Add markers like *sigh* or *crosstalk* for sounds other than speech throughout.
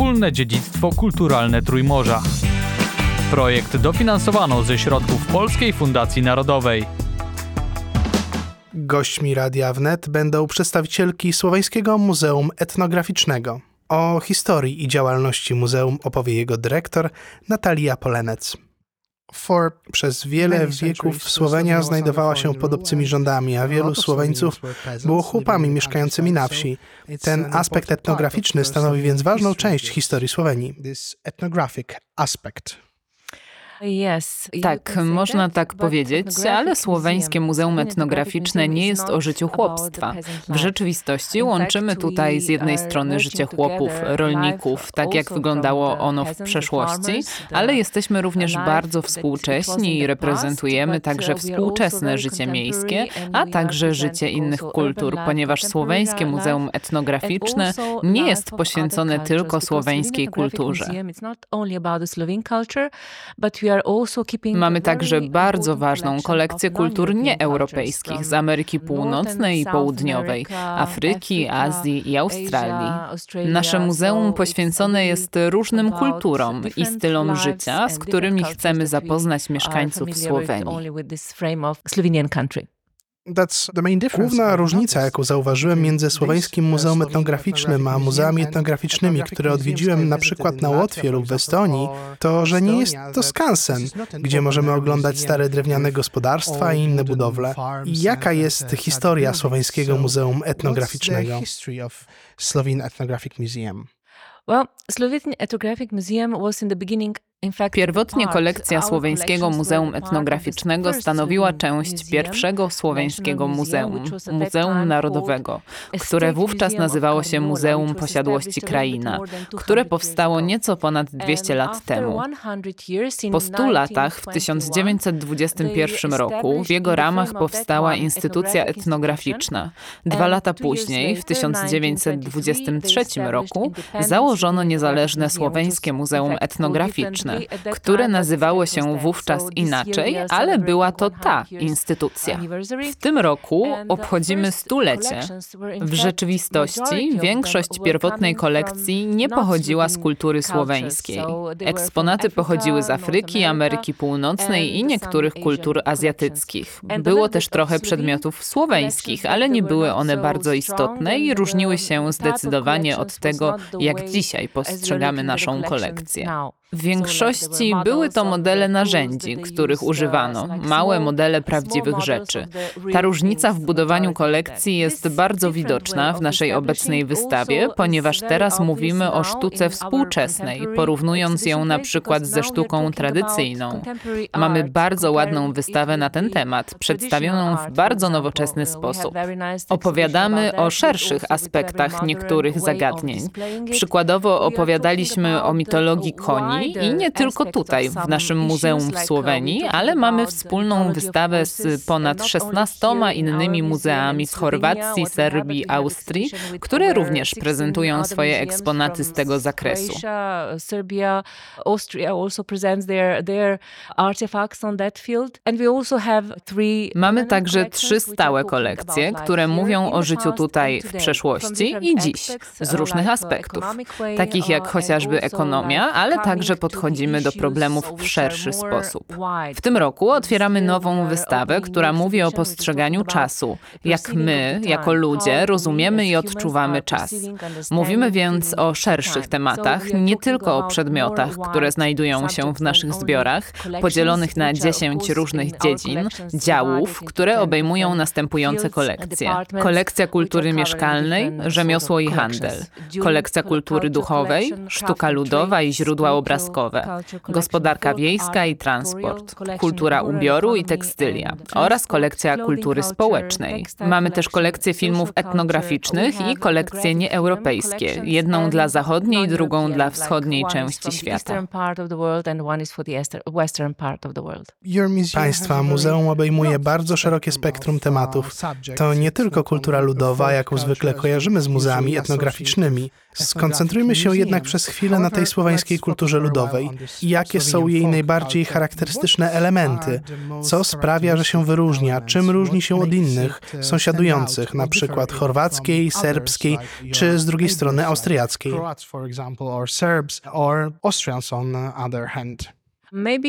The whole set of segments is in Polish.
Wspólne dziedzictwo kulturalne Trójmorza. Projekt dofinansowano ze środków Polskiej Fundacji Narodowej. Gośćmi Radia Wnet będą przedstawicielki Słoweńskiego Muzeum Etnograficznego. O historii i działalności muzeum opowie jego dyrektor Natalia Polenec. Przez wiele wieków Słowenia znajdowała się pod obcymi rządami, a wielu Słoweńców było chłopami mieszkającymi na wsi. Ten aspekt etnograficzny stanowi więc ważną część historii Słowenii. Tak, można tak powiedzieć, ale Słoweńskie Muzeum Etnograficzne nie jest o życiu chłopstwa. W rzeczywistości łączymy tutaj z jednej strony życie chłopów, rolników, tak jak wyglądało ono w przeszłości, ale jesteśmy również bardzo współcześni i reprezentujemy także współczesne życie miejskie, a także życie innych kultur, ponieważ Słoweńskie Muzeum Etnograficzne nie jest poświęcone tylko słoweńskiej kulturze. Mamy także bardzo ważną kolekcję kultur nieeuropejskich z Ameryki Północnej i Południowej, Afryki, Azji i Australii. Nasze muzeum poświęcone jest różnym kulturom i stylom życia, z którymi chcemy zapoznać mieszkańców Słowenii. Główna różnica, jaką zauważyłem między Słoweńskim Muzeum Etnograficznym a muzeami etnograficznymi, które odwiedziłem na przykład na Łotwie lub w Estonii, to, że nie jest to skansen, gdzie możemy oglądać stare drewniane gospodarstwa i inne budowle. I jaka jest historia Słoweńskiego Muzeum Etnograficznego? Slovene Ethnographic Museum. Well, Slovene Ethnographic Museum was in the beginning Pierwotnie kolekcja Słoweńskiego Muzeum Etnograficznego stanowiła część pierwszego Słoweńskiego Muzeum, Muzeum Narodowego, które wówczas nazywało się Muzeum Posiadłości Kraina, które powstało nieco ponad 200 lat temu. Po 100 latach, w 1921 roku, w jego ramach powstała instytucja etnograficzna. Dwa lata później, w 1923 roku, założono niezależne Słoweńskie Muzeum Etnograficzne które nazywało się wówczas inaczej, ale była to ta instytucja. W tym roku obchodzimy stulecie. W rzeczywistości większość pierwotnej kolekcji nie pochodziła z kultury słoweńskiej. Eksponaty pochodziły z Afryki, Ameryki Północnej i niektórych kultur azjatyckich. Było też trochę przedmiotów słoweńskich, ale nie były one bardzo istotne i różniły się zdecydowanie od tego, jak dzisiaj postrzegamy naszą kolekcję. W większości były to modele narzędzi, których używano, małe modele prawdziwych rzeczy. Ta różnica w budowaniu kolekcji jest bardzo widoczna w naszej obecnej wystawie, ponieważ teraz mówimy o sztuce współczesnej, porównując ją na przykład ze sztuką tradycyjną. Mamy bardzo ładną wystawę na ten temat, przedstawioną w bardzo nowoczesny sposób. Opowiadamy o szerszych aspektach niektórych zagadnień. Przykładowo opowiadaliśmy o mitologii koni, i nie tylko tutaj, w naszym muzeum w Słowenii, ale mamy wspólną wystawę z ponad 16 innymi muzeami z Chorwacji, Serbii, Austrii, które również prezentują swoje eksponaty z tego zakresu. Serbia, Austria also presents their, their artifacts on that field. And we also have three Mamy także trzy stałe kolekcje, które mówią o życiu tutaj w przeszłości i dziś, z różnych aspektów, takich jak chociażby ekonomia, ale także że podchodzimy do problemów w szerszy sposób. W tym roku otwieramy nową wystawę, która mówi o postrzeganiu czasu, jak my, jako ludzie, rozumiemy i odczuwamy czas. Mówimy więc o szerszych tematach, nie tylko o przedmiotach, które znajdują się w naszych zbiorach, podzielonych na 10 różnych dziedzin, działów, które obejmują następujące kolekcje. Kolekcja kultury mieszkalnej, rzemiosło i handel. Kolekcja kultury duchowej, sztuka ludowa i źródła obrazowe gospodarka wiejska i transport, kultura ubioru i tekstylia oraz kolekcja kultury społecznej. Mamy też kolekcję filmów etnograficznych i kolekcje nieeuropejskie, jedną dla zachodniej, drugą dla wschodniej części świata. Państwa muzeum obejmuje bardzo szerokie spektrum tematów. To nie tylko kultura ludowa, jaką zwykle kojarzymy z muzeami etnograficznymi. Skoncentrujmy się jednak przez chwilę na tej słoweńskiej kulturze ludowej ludowej i jakie są jej najbardziej charakterystyczne elementy, co sprawia, że się wyróżnia, czym różni się od innych sąsiadujących, na przykład chorwackiej, serbskiej czy z drugiej strony austriackiej.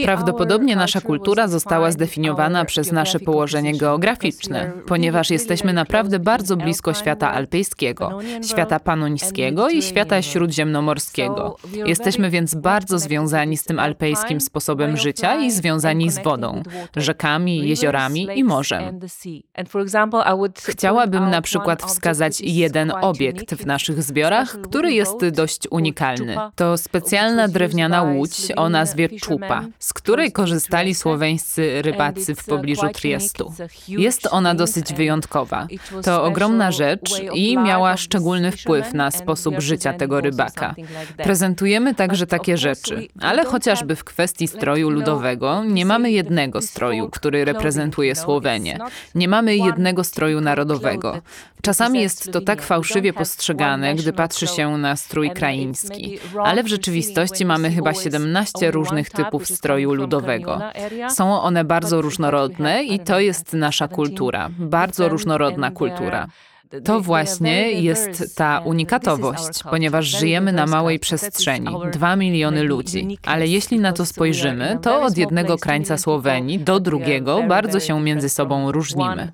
Prawdopodobnie nasza kultura została zdefiniowana przez nasze położenie geograficzne, ponieważ jesteśmy naprawdę bardzo blisko świata alpejskiego, świata panońskiego i świata śródziemnomorskiego. Jesteśmy więc bardzo związani z tym alpejskim sposobem życia i związani z wodą, rzekami, jeziorami i morzem. Chciałabym na przykład wskazać jeden obiekt w naszych zbiorach, który jest dość unikalny. To specjalna drewniana łódź o nazwie Czupa z której korzystali słoweńscy rybacy w pobliżu Triestu. Jest ona dosyć wyjątkowa. To ogromna rzecz i miała szczególny wpływ na sposób życia tego rybaka. Prezentujemy także takie rzeczy, ale chociażby w kwestii stroju ludowego nie mamy jednego stroju, który reprezentuje Słowenię. Nie mamy jednego stroju narodowego. Czasami jest to tak fałszywie postrzegane, gdy patrzy się na strój kraiński, ale w rzeczywistości mamy chyba 17 różnych typów stroju ludowego. Są one bardzo różnorodne i to jest nasza kultura, bardzo różnorodna kultura. To właśnie jest ta unikatowość, ponieważ żyjemy na małej przestrzeni, dwa miliony ludzi. Ale jeśli na to spojrzymy, to od jednego krańca Słowenii do drugiego bardzo się między sobą różnimy.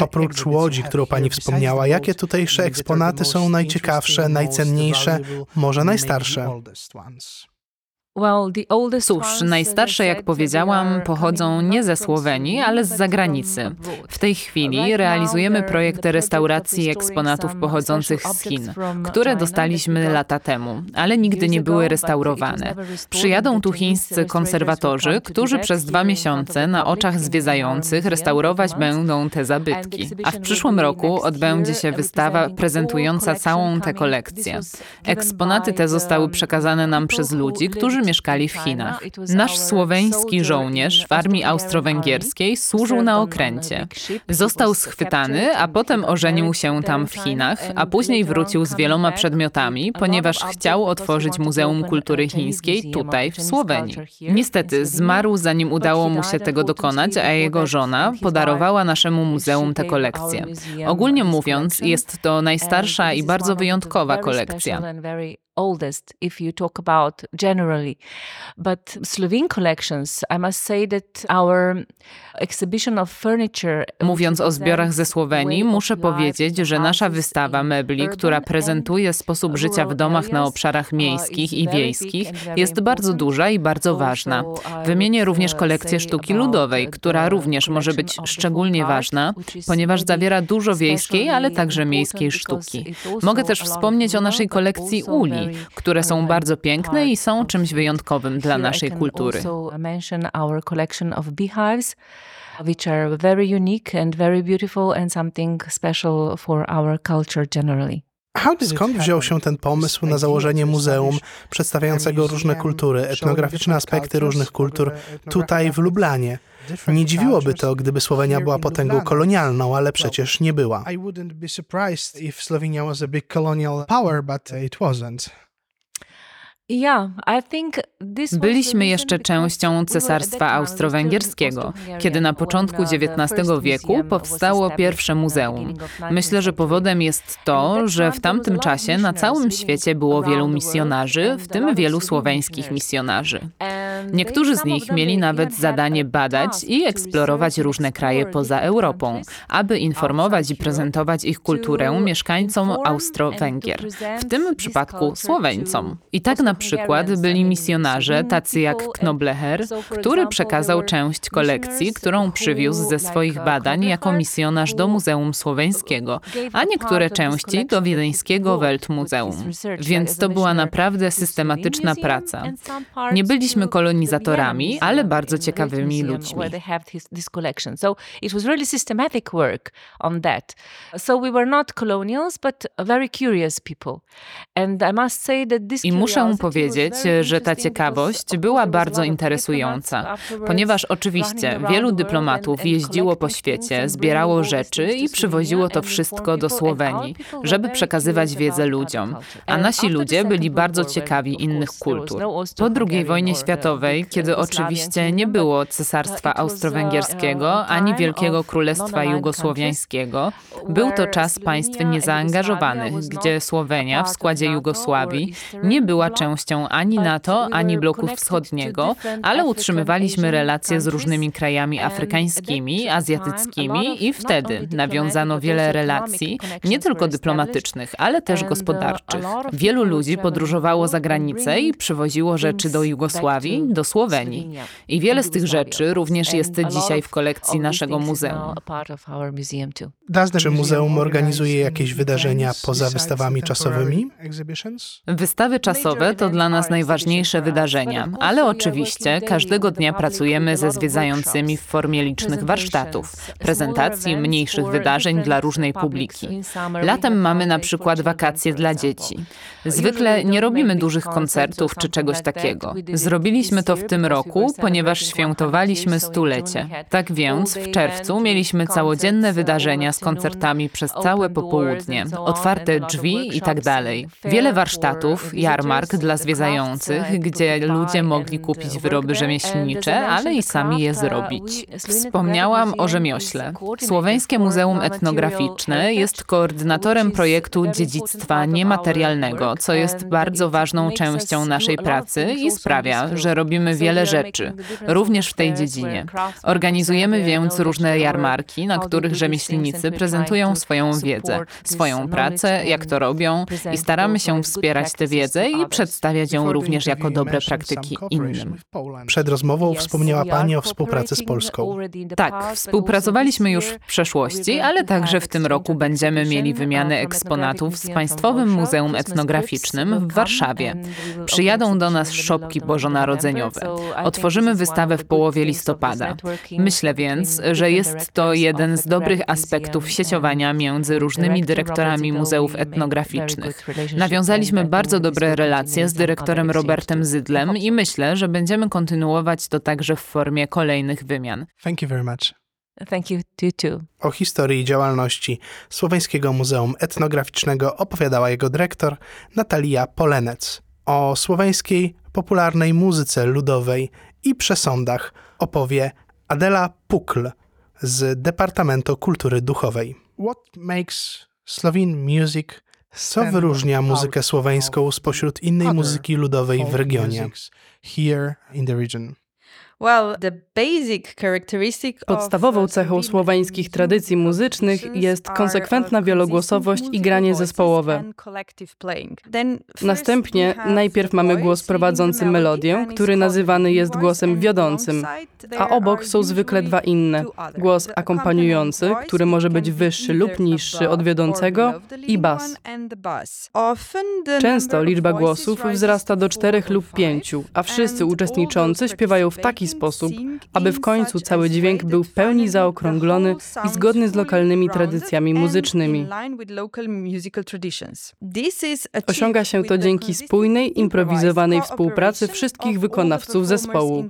Oprócz łodzi, którą pani wspomniała, jakie tutejsze eksponaty są najciekawsze, najcenniejsze, może najstarsze? Cóż, najstarsze, jak powiedziałam, pochodzą nie ze Słowenii, ale z zagranicy. W tej chwili realizujemy projekty restauracji eksponatów pochodzących z Chin, które dostaliśmy lata temu, ale nigdy nie były restaurowane. Przyjadą tu chińscy konserwatorzy, którzy przez dwa miesiące na oczach zwiedzających restaurować będą te zabytki. A w przyszłym roku odbędzie się wystawa prezentująca całą tę kolekcję. Eksponaty te zostały przekazane nam przez ludzi, którzy mieszkali w Chinach. Nasz słoweński żołnierz w armii austro-węgierskiej służył na okręcie. Został schwytany, a potem ożenił się tam w Chinach, a później wrócił z wieloma przedmiotami, ponieważ chciał otworzyć Muzeum Kultury Chińskiej tutaj, w Słowenii. Niestety zmarł, zanim udało mu się tego dokonać, a jego żona podarowała naszemu muzeum tę kolekcję. Ogólnie mówiąc, jest to najstarsza i bardzo wyjątkowa kolekcja oldest if you talk about generally. But Slovene collections, I must say that our exhibition of furniture. Mówiąc o zbiorach ze Słowenii, muszę powiedzieć, że nasza wystawa mebli, która prezentuje sposób życia w domach na obszarach miejskich i wiejskich, jest bardzo duża i bardzo ważna. Wymienię również kolekcję sztuki ludowej, która również może być szczególnie ważna, ponieważ zawiera dużo wiejskiej, ale także miejskiej sztuki. Mogę też wspomnieć o naszej kolekcji uli, które są bardzo piękne i są czymś wyjątkowym dla naszej kultury. which are very unique and very beautiful and something special for our culture generally. Skąd wziął się ten pomysł na założenie muzeum przedstawiającego różne kultury, etnograficzne aspekty różnych kultur tutaj w Lublanie? Nie dziwiłoby to, gdyby Słowenia była potęgą kolonialną, ale przecież nie była. I wouldn't be surprised if Slovenia was a big colonial power, but it wasn't. Byliśmy jeszcze częścią Cesarstwa Austro-Węgierskiego, kiedy na początku XIX wieku powstało pierwsze muzeum. Myślę, że powodem jest to, że w tamtym czasie na całym świecie było wielu misjonarzy, w tym wielu słoweńskich misjonarzy. Niektórzy z nich mieli nawet zadanie badać i eksplorować różne kraje poza Europą, aby informować i prezentować ich kulturę mieszkańcom Austro-Węgier, w tym przypadku Słoweńcom. I tak na przykład byli misjonarze, tacy jak Knobleher, który przekazał część kolekcji, którą przywiózł ze swoich badań jako misjonarz do Muzeum Słoweńskiego, a niektóre części do wiedeńskiego Weltmuzeum. Więc to była naprawdę systematyczna praca. Nie byliśmy kolonizatorami, ale bardzo ciekawymi ludźmi. So it was really systematic work on that. So we were not colonials, but very curious people. And I must say that this I muszę powiedzieć, że ta ciekawość była bardzo interesująca, ponieważ oczywiście wielu dyplomatów jeździło po świecie, zbierało rzeczy i przywoziło to wszystko do Słowenii, żeby przekazywać wiedzę ludziom. A nasi ludzie byli bardzo ciekawi innych kultur. Po II wojnie światowej, kiedy oczywiście nie było Cesarstwa Austro-Węgierskiego ani Wielkiego Królestwa Jugosłowiańskiego, był to czas państw niezaangażowanych, gdzie Słowenia w składzie Jugosławii nie była częścią ani NATO, ani bloku wschodniego, ale utrzymywaliśmy relacje z różnymi krajami afrykańskimi, azjatyckimi i wtedy nawiązano wiele relacji, nie tylko dyplomatycznych, ale też gospodarczych. Wielu ludzi podróżowało za granicę i przywoziło rzeczy do Jugosławii, do Słowenii. I wiele z tych rzeczy również jest dzisiaj w kolekcji naszego muzeum. Czy muzeum organizuje jakieś wydarzenia poza wystawami czasowymi? Wystawy czasowe to dla nas najważniejsze wydarzenia, ale oczywiście każdego dnia pracujemy ze zwiedzającymi w formie licznych warsztatów, prezentacji, mniejszych wydarzeń dla różnej publiki. Latem mamy na przykład wakacje dla dzieci. Zwykle nie robimy dużych koncertów czy czegoś takiego. Zrobiliśmy to w tym roku, ponieważ świętowaliśmy stulecie. Tak więc w czerwcu mieliśmy całodzienne wydarzenia z koncertami przez całe popołudnie, otwarte drzwi i tak dalej. Wiele warsztatów, jarmark dla zwiedzających, gdzie ludzie mogli kupić wyroby rzemieślnicze, ale i sami je zrobić. Wspomniałam o rzemiośle. Słoweńskie Muzeum Etnograficzne jest koordynatorem projektu dziedzictwa niematerialnego, co jest bardzo ważną częścią naszej pracy i sprawia, że robimy wiele rzeczy, również w tej dziedzinie. Organizujemy więc różne jarmarki, na których rzemieślnicy prezentują swoją wiedzę, swoją pracę, jak to robią i staramy się wspierać tę wiedzę i przedstawiać ją również jako dobre praktyki innym. Przed rozmową wspomniała Pani o współpracy z Polską. Tak, współpracowaliśmy już w przeszłości, ale także w tym roku będziemy mieli wymianę eksponatów z Państwowym Muzeum Etnograficznym w Warszawie. Przyjadą do nas szopki bożonarodzeniowe. Otworzymy wystawę w połowie listopada. Myślę więc, że jest to jeden z dobrych aspektów sieciowania między różnymi dyrektorami muzeów etnograficznych. Nawiązaliśmy bardzo dobre relacje z dyrektorem Robertem Zydlem i myślę, że będziemy kontynuować to także w formie kolejnych wymian. Thank you very much. Thank you, you too. O historii działalności Słoweńskiego Muzeum Etnograficznego opowiadała jego dyrektor Natalia Polenec. O słoweńskiej popularnej muzyce ludowej i przesądach opowie Adela Pukl z Departamentu Kultury Duchowej. What makes Slovene music co wyróżnia muzykę słoweńską spośród innej muzyki ludowej w regionie? Here in the region. Podstawową cechą słoweńskich tradycji muzycznych jest konsekwentna wielogłosowość i granie zespołowe. Następnie najpierw mamy głos prowadzący melodię, który nazywany jest głosem wiodącym, a obok są zwykle dwa inne. Głos akompaniujący, który może być wyższy lub niższy od wiodącego i bas. Często liczba głosów wzrasta do czterech lub pięciu, a wszyscy uczestniczący śpiewają w taki sposób, aby w końcu cały dźwięk był w pełni zaokrąglony i zgodny z lokalnymi tradycjami muzycznymi. Osiąga się to dzięki spójnej, improwizowanej współpracy wszystkich wykonawców zespołu.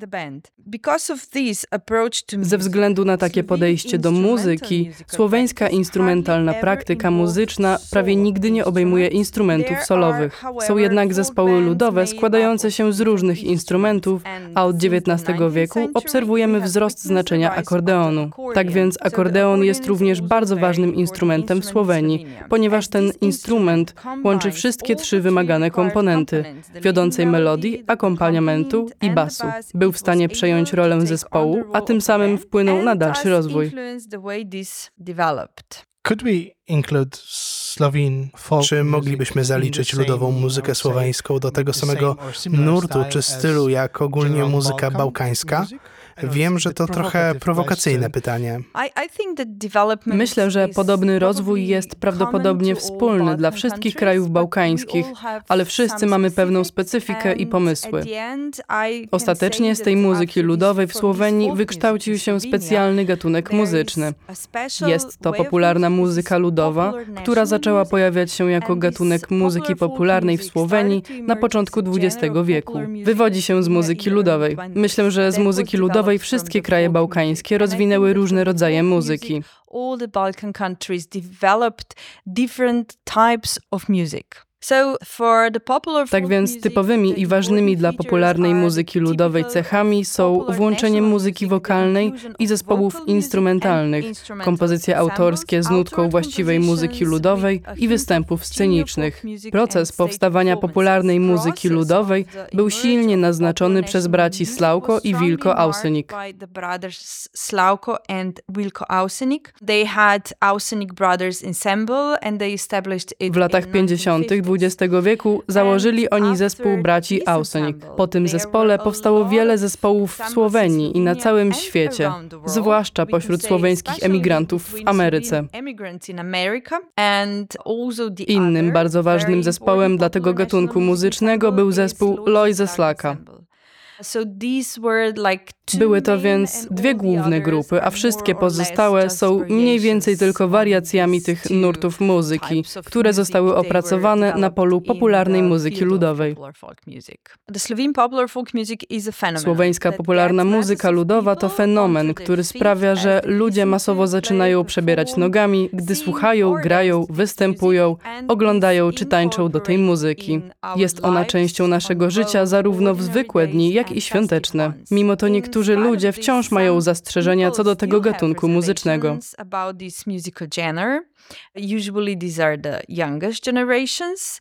Ze względu na takie podejście do muzyki, słoweńska instrumentalna praktyka muzyczna prawie nigdy nie obejmuje instrumentów solowych. Są jednak zespoły ludowe składające się z różnych instrumentów, a od XIX wieku obserwujemy wzrost znaczenia akordeonu. Tak więc akordeon jest również bardzo ważnym instrumentem w Słowenii, ponieważ ten instrument łączy wszystkie trzy wymagane komponenty wiodącej melodii, akompaniamentu i basu. Był w stanie przejąć rolę zespołu, a tym samym wpłynął na dalszy rozwój. Could we include Slovene Czy moglibyśmy zaliczyć ludową muzykę słoweńską do tego samego nurtu czy stylu jak ogólnie muzyka bałkańska? Wiem, że to trochę prowokacyjne pytanie. Myślę, że podobny rozwój jest prawdopodobnie wspólny dla wszystkich krajów bałkańskich, ale wszyscy mamy pewną specyfikę i pomysły. Ostatecznie z tej muzyki ludowej w Słowenii wykształcił się specjalny gatunek muzyczny. Jest to popularna muzyka ludowa, która zaczęła pojawiać się jako gatunek muzyki popularnej w Słowenii na początku XX wieku. Wywodzi się z muzyki ludowej. Myślę, że z muzyki ludowej wszystkie kraje bałkańskie rozwinęły różne rodzaje muzyki. All the Balkan countries developed different types of music. Tak więc typowymi i ważnymi dla popularnej muzyki ludowej cechami są włączenie muzyki wokalnej i zespołów instrumentalnych, kompozycje autorskie z nutką właściwej muzyki ludowej i występów scenicznych. Proces powstawania popularnej muzyki ludowej był silnie naznaczony przez braci Slauko i Wilko Ausenik. W latach 50. XX wieku założyli oni zespół braci Ausenik. Po tym zespole powstało wiele zespołów w Słowenii i na całym świecie, zwłaszcza pośród słoweńskich emigrantów w Ameryce. Innym bardzo ważnym zespołem dla tego gatunku muzycznego był zespół Loise Slaka. Były to więc dwie główne grupy, a wszystkie pozostałe są mniej więcej tylko wariacjami tych nurtów muzyki, które zostały opracowane na polu popularnej muzyki ludowej. Słoweńska popularna muzyka ludowa to fenomen, który sprawia, że ludzie masowo zaczynają przebierać nogami, gdy słuchają, grają, występują, oglądają czy tańczą do tej muzyki. Jest ona częścią naszego życia zarówno w zwykłe dni, jak i świąteczne. Mimo to niektórzy ludzie wciąż mają zastrzeżenia co do tego gatunku muzycznego.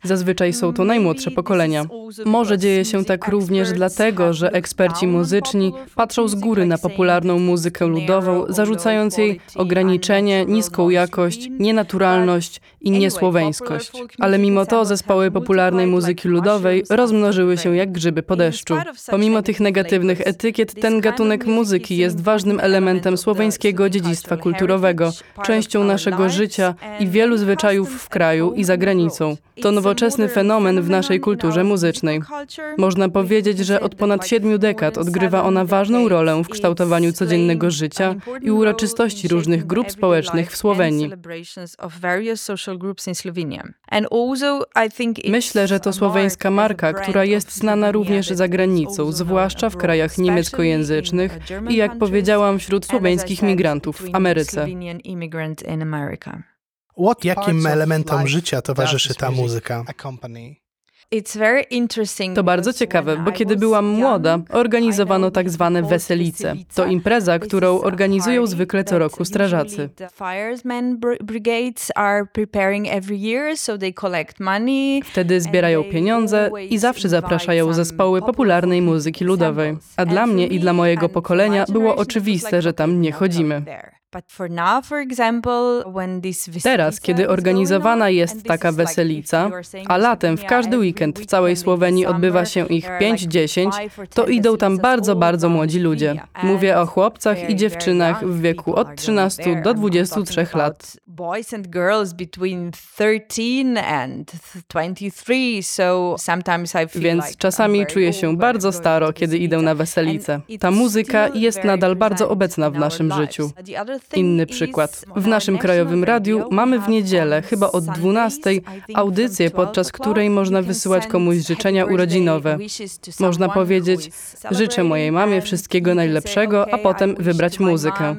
Zazwyczaj są to najmłodsze pokolenia. Może dzieje się tak również dlatego, że eksperci muzyczni patrzą z góry na popularną muzykę ludową, zarzucając jej ograniczenie, niską jakość, nienaturalność i niesłoweńskość. Ale mimo to zespoły popularnej muzyki ludowej rozmnożyły się jak grzyby po deszczu. Pomimo tych negatywnych etykiet, ten gatunek muzyki jest ważnym elementem słoweńskiego dziedzictwa kulturowego, częścią naszego życia i wielu zwyczajów w kraju i za granicą. To nowoczesny fenomen w naszej kulturze muzycznej. Można powiedzieć, że od ponad siedmiu dekad odgrywa ona ważną rolę w kształtowaniu codziennego życia i uroczystości różnych grup społecznych w Słowenii. Myślę, że to słoweńska marka, która jest znana również za granicą, zwłaszcza w krajach niemieckojęzycznych i jak powiedziałam, wśród słoweńskich migrantów w Ameryce. Jakim elementom życia towarzyszy ta muzyka? To bardzo ciekawe, bo kiedy byłam młoda, organizowano tak zwane weselice. To impreza, którą organizują zwykle co roku strażacy. Wtedy zbierają pieniądze i zawsze zapraszają zespoły popularnej muzyki ludowej. A dla mnie i dla mojego pokolenia było oczywiste, że tam nie chodzimy. Teraz, kiedy organizowana jest taka weselica, a latem w każdy weekend w całej Słowenii odbywa się ich 5-10, to idą tam bardzo, bardzo młodzi ludzie. Mówię o chłopcach i dziewczynach w wieku od 13 do 23 lat. Więc czasami czuję się bardzo staro, kiedy idę na weselicę. Ta muzyka jest nadal bardzo obecna w naszym życiu. Inny przykład. W naszym krajowym radiu mamy w niedzielę, chyba od 12, audycję, podczas której można wysyłać komuś życzenia urodzinowe. Można powiedzieć, życzę mojej mamie wszystkiego najlepszego, a potem wybrać muzykę.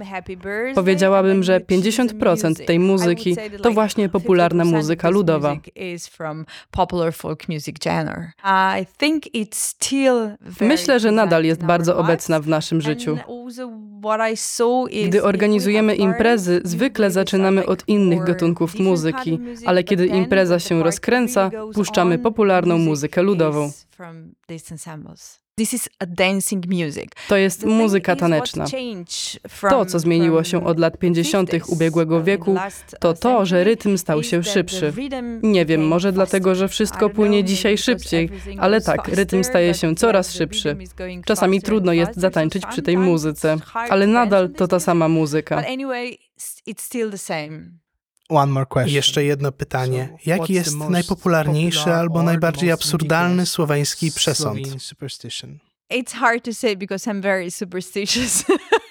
Powiedziałabym, że 50% tej muzyki to właśnie popularna muzyka ludowa. Myślę, że nadal jest bardzo obecna w naszym życiu. Gdy organizujemy imprezy, zwykle zaczynamy od innych gatunków muzyki, ale kiedy impreza się rozkręca, puszczamy popularną muzykę ludową. This is a dancing music. To jest muzyka taneczna. To, co zmieniło się od lat 50. 50s, ubiegłego wieku, to to, że rytm stał się szybszy. Nie wiem, może dlatego, że wszystko płynie dzisiaj szybciej, ale tak, rytm staje się coraz szybszy. Czasami trudno jest zatańczyć przy tej muzyce, ale nadal to ta sama muzyka. One more question. Jeszcze jedno pytanie. Jaki jest najpopularniejszy albo najbardziej absurdalny słoweński przesąd? It's hard to say because I'm very superstitious. *laughs*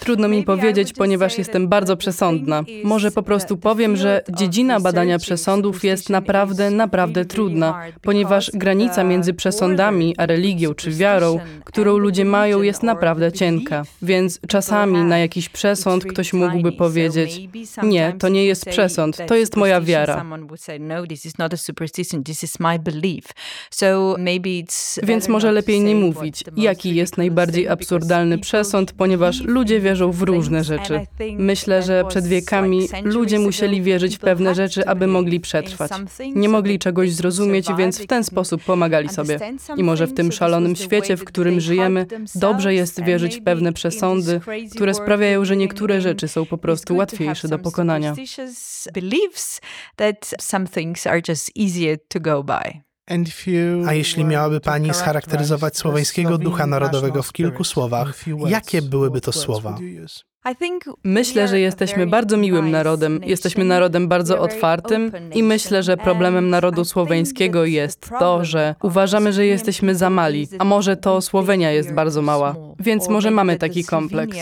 Trudno mi powiedzieć, ponieważ jestem bardzo przesądna. Może po prostu powiem, że dziedzina badania przesądów jest naprawdę, naprawdę trudna, ponieważ granica między przesądami a religią czy wiarą, którą ludzie mają, jest naprawdę cienka. Więc czasami na jakiś przesąd ktoś mógłby powiedzieć: Nie, to nie jest przesąd, to jest moja wiara. no, Więc może lepiej nie mówić, jaki jest najbardziej absurdalny przesąd, ponieważ believe ludzie wierzą w różne rzeczy. Myślę, że przed wiekami ludzie musieli wierzyć w pewne rzeczy, aby mogli przetrwać. Nie mogli czegoś zrozumieć, więc w ten sposób pomagali sobie. I może w tym szalonym świecie, w którym żyjemy, dobrze jest wierzyć w pewne przesądy, które sprawiają, że niektóre rzeczy są po prostu łatwiejsze do pokonania. beliefs that some things are just easier to go by. A jeśli miałaby Pani scharakteryzować słoweńskiego ducha narodowego w kilku słowach, jakie byłyby to słowa? Myślę, że jesteśmy bardzo miłym narodem. Jesteśmy narodem bardzo otwartym i myślę, że problemem narodu słoweńskiego jest to, że uważamy, że jesteśmy za mali, a może to we Słowenia jest bardzo mała. Więc może mamy taki kompleks.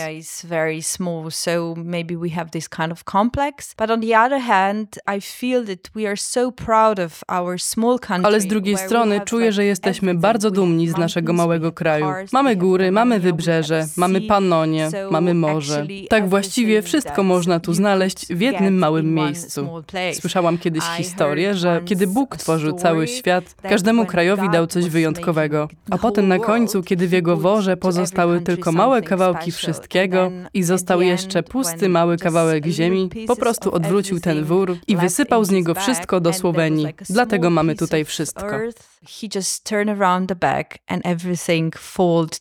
Ale z drugiej strony czuję, że jesteśmy bardzo dumni z naszego małego kraju. Mamy góry, mamy wybrzeże, mamy. Panonie, mamy morze. Tak właściwie wszystko można tu znaleźć w jednym małym miejscu. Słyszałam kiedyś historię, że kiedy Bóg tworzył cały świat, każdemu krajowi dał coś wyjątkowego. A potem na końcu, kiedy w jego worze pozostały tylko małe kawałki wszystkiego i został jeszcze pusty mały kawałek ziemi, po prostu odwrócił ten wór i wysypał z niego wszystko do Słowenii. Dlatego mamy tutaj wszystko. He just turned around the bag and everything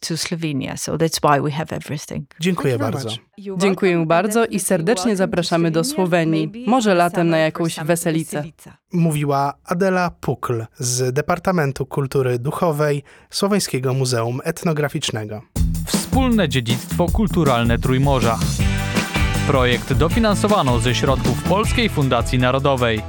to Slovenia. So that's why we have everything. Dziękuję bardzo. Dziękuję bardzo i serdecznie zapraszamy do Słowenii, może latem na jakąś weselicę. Mówiła Adela Pukl z Departamentu Kultury Duchowej Słoweńskiego Muzeum Etnograficznego. Wspólne dziedzictwo kulturalne Trójmorza. Projekt dofinansowano ze środków Polskiej Fundacji Narodowej.